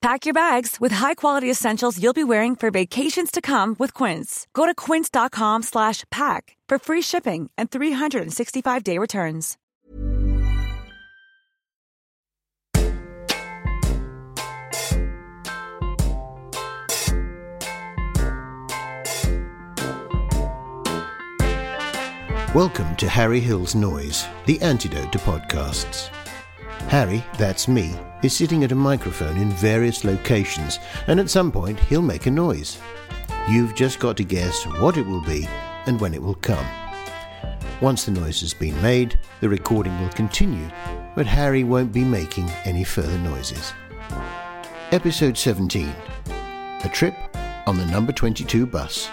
Pack your bags with high-quality essentials you'll be wearing for vacations to come with Quince. Go to quince.com slash pack for free shipping and 365-day returns. Welcome to Harry Hill's Noise, the antidote to podcasts. Harry, that's me, is sitting at a microphone in various locations, and at some point he'll make a noise. You've just got to guess what it will be and when it will come. Once the noise has been made, the recording will continue, but Harry won't be making any further noises. Episode 17 A Trip on the Number 22 Bus.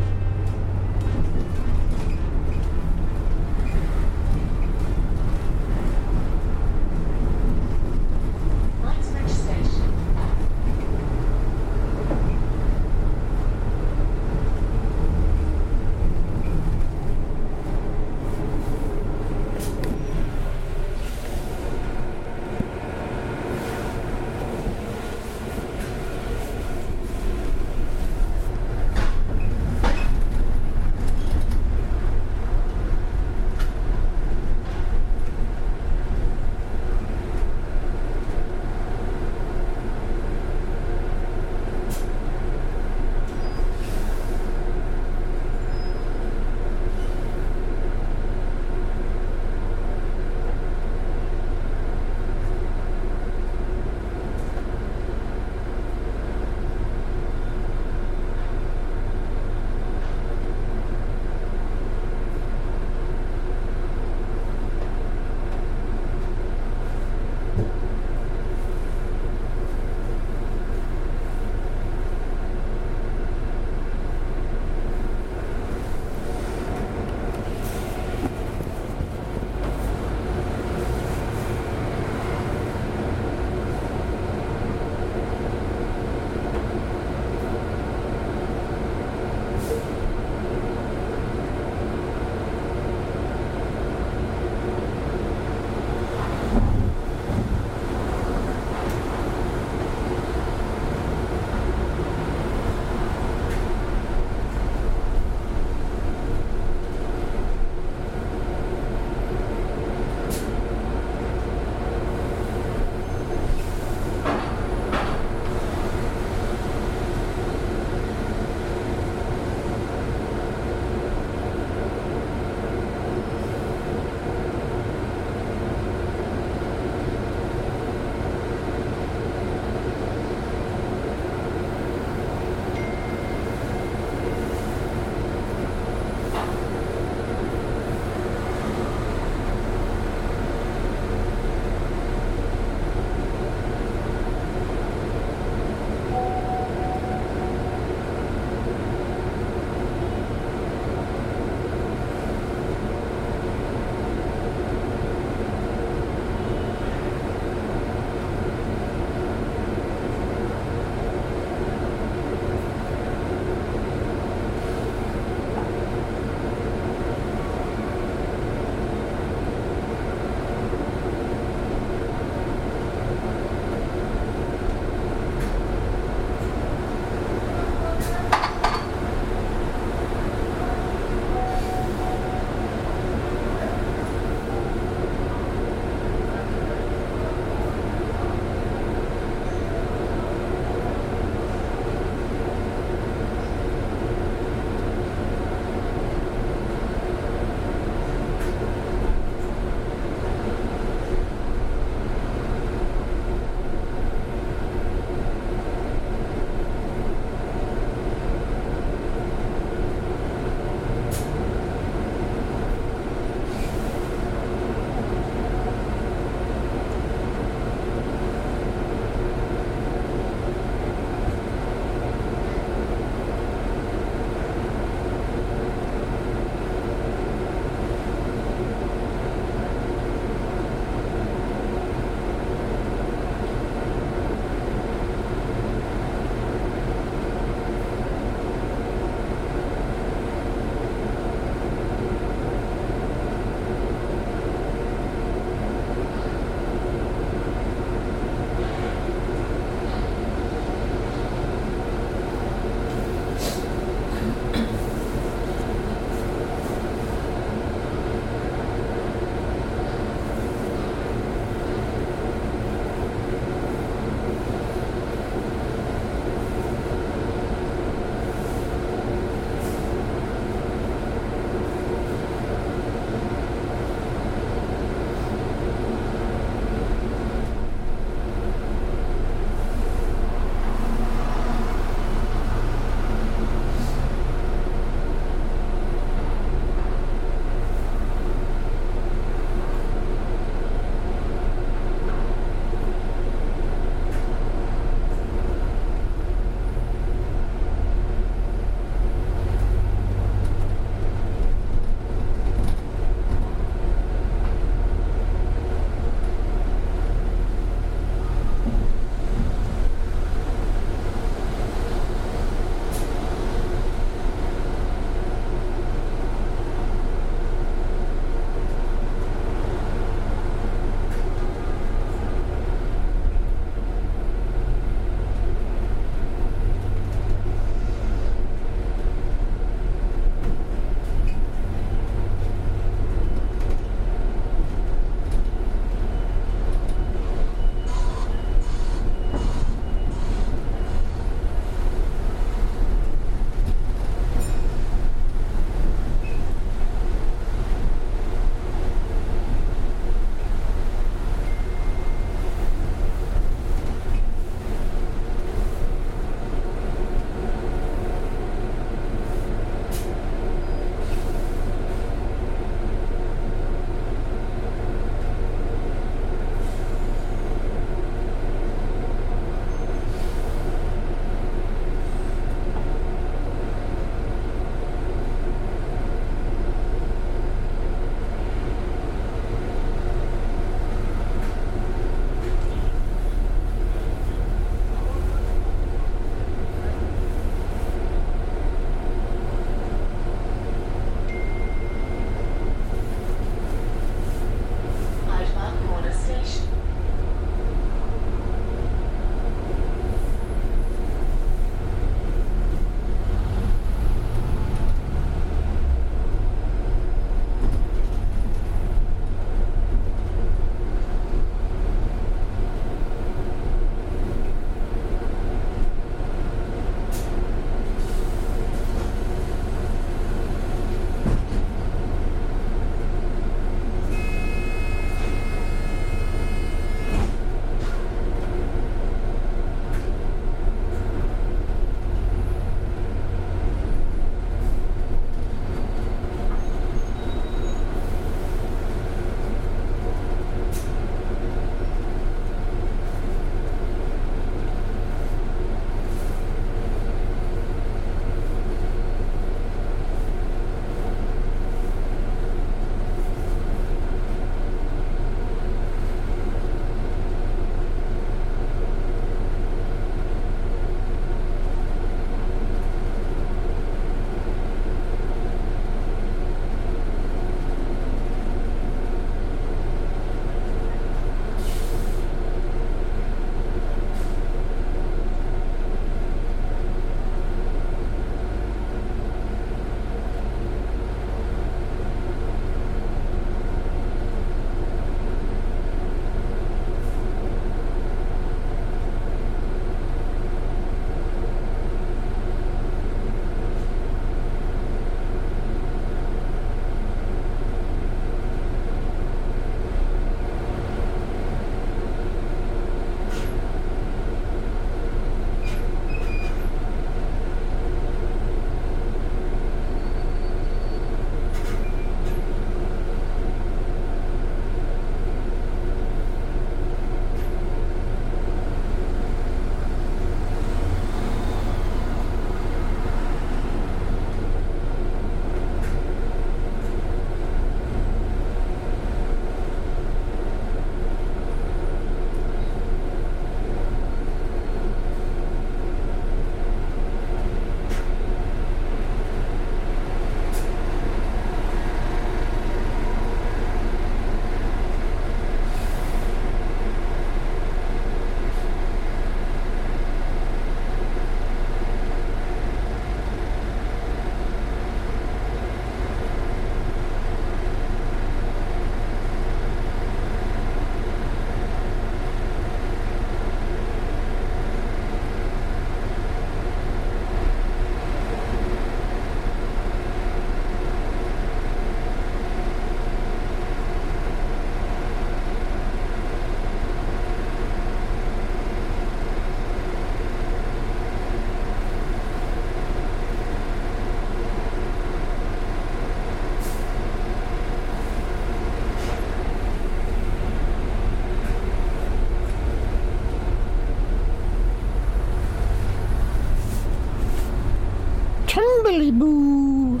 Boo.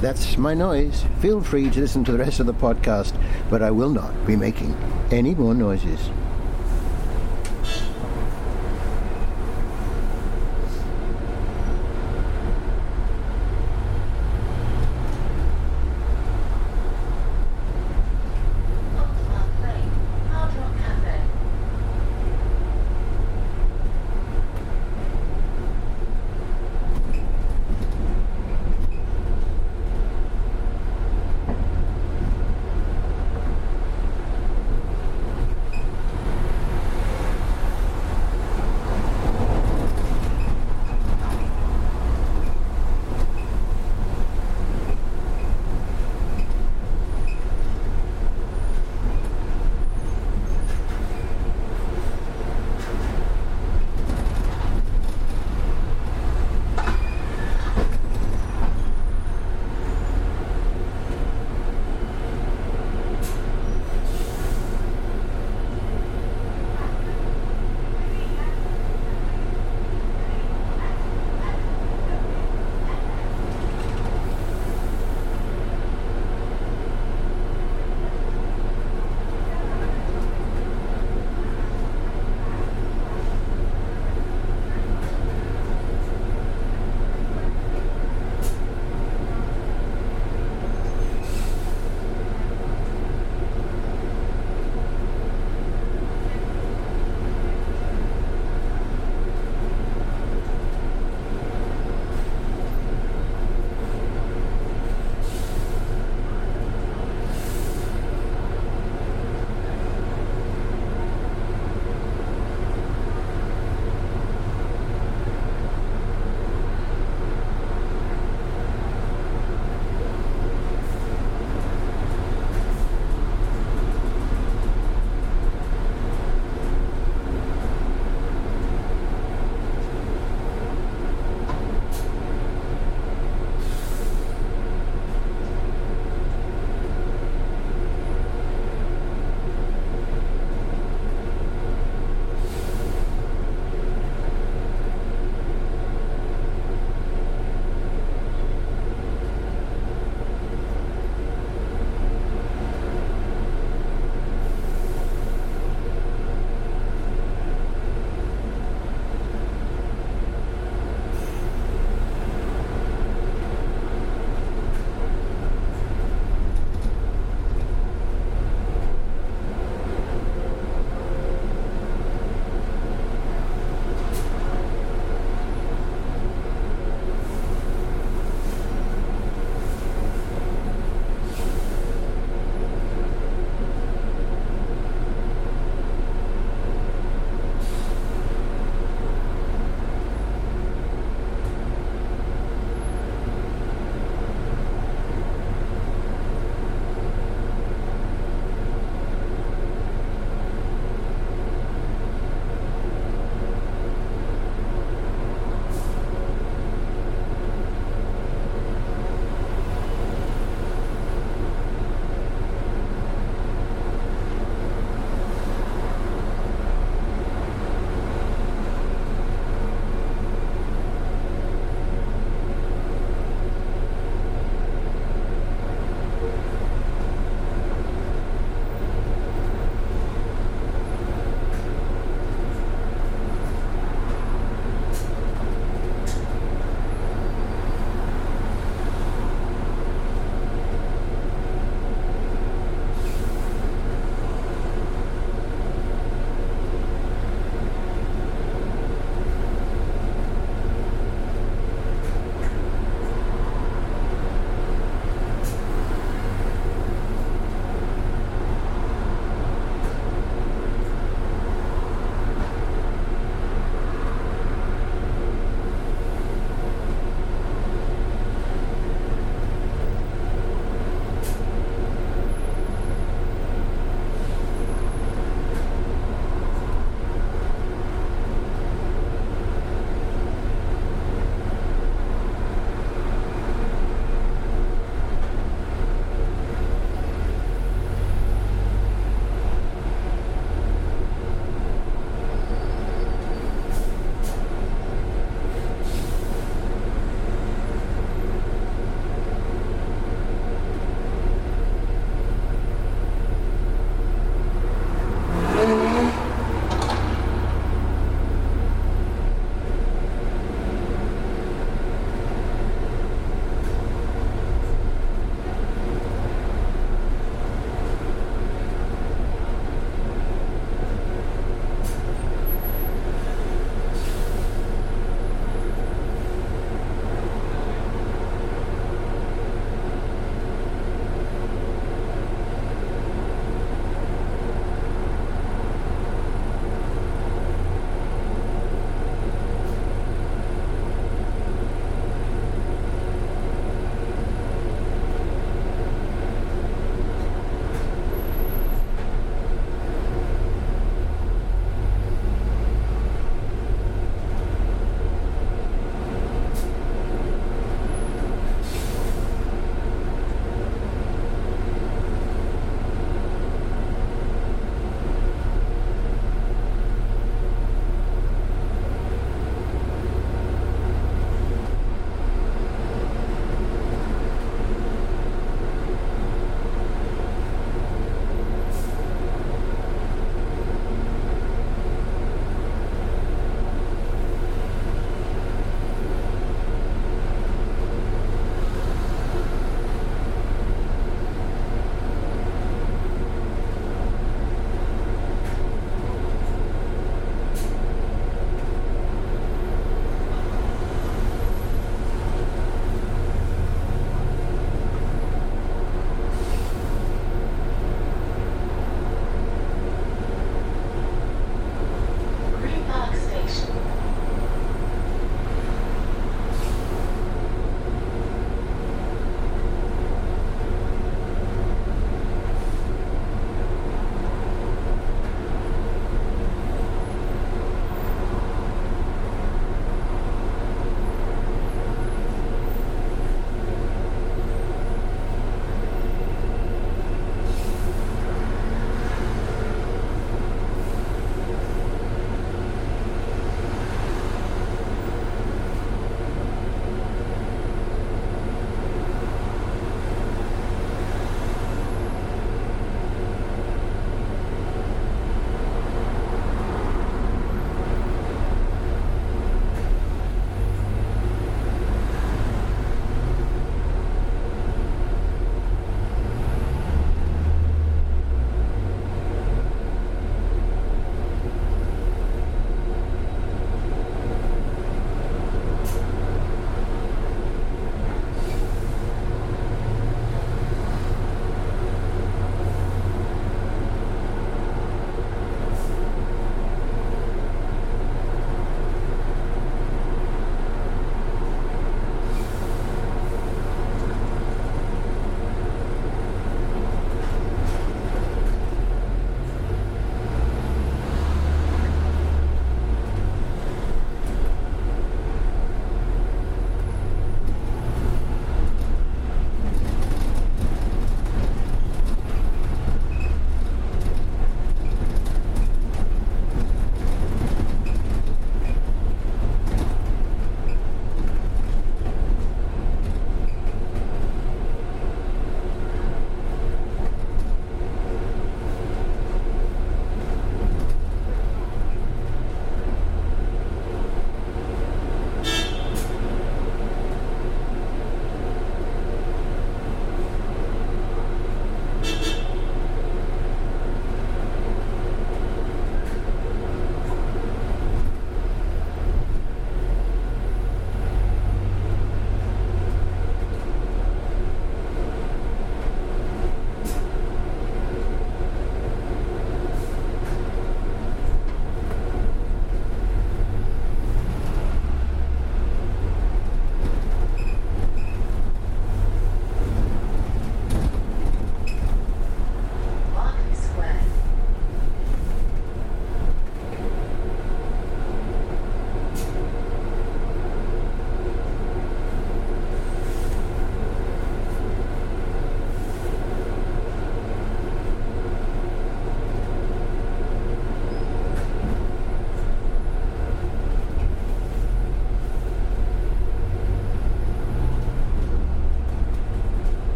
That's my noise. Feel free to listen to the rest of the podcast, but I will not be making any more noises.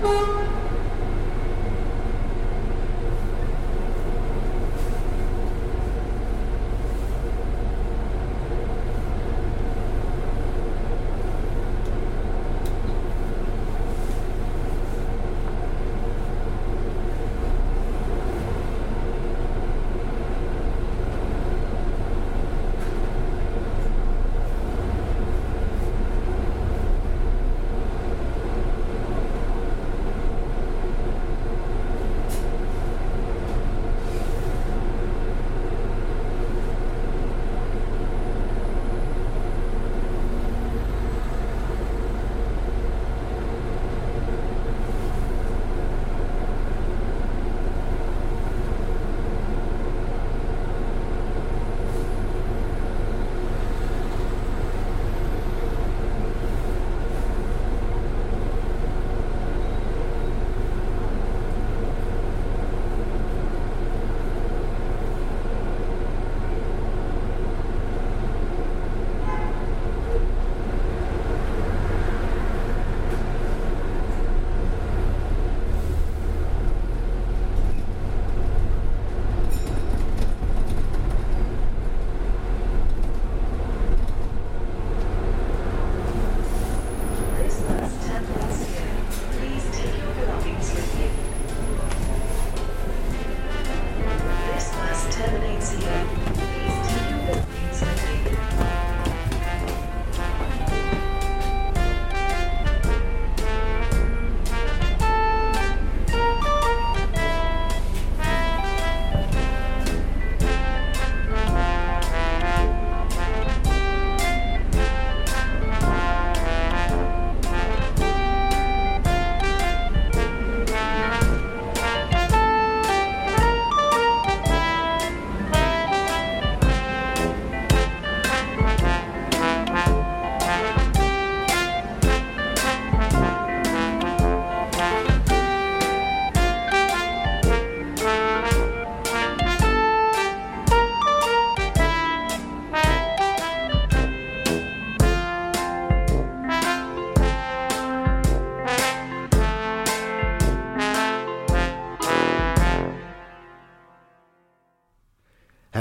Thank.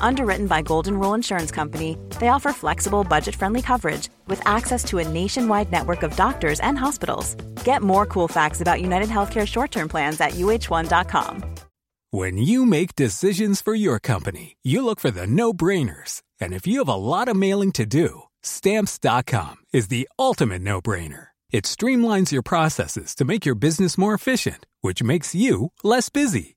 Underwritten by Golden Rule Insurance Company, they offer flexible, budget friendly coverage with access to a nationwide network of doctors and hospitals. Get more cool facts about United Healthcare short term plans at uhone.com. When you make decisions for your company, you look for the no brainers. And if you have a lot of mailing to do, stamps.com is the ultimate no brainer. It streamlines your processes to make your business more efficient, which makes you less busy.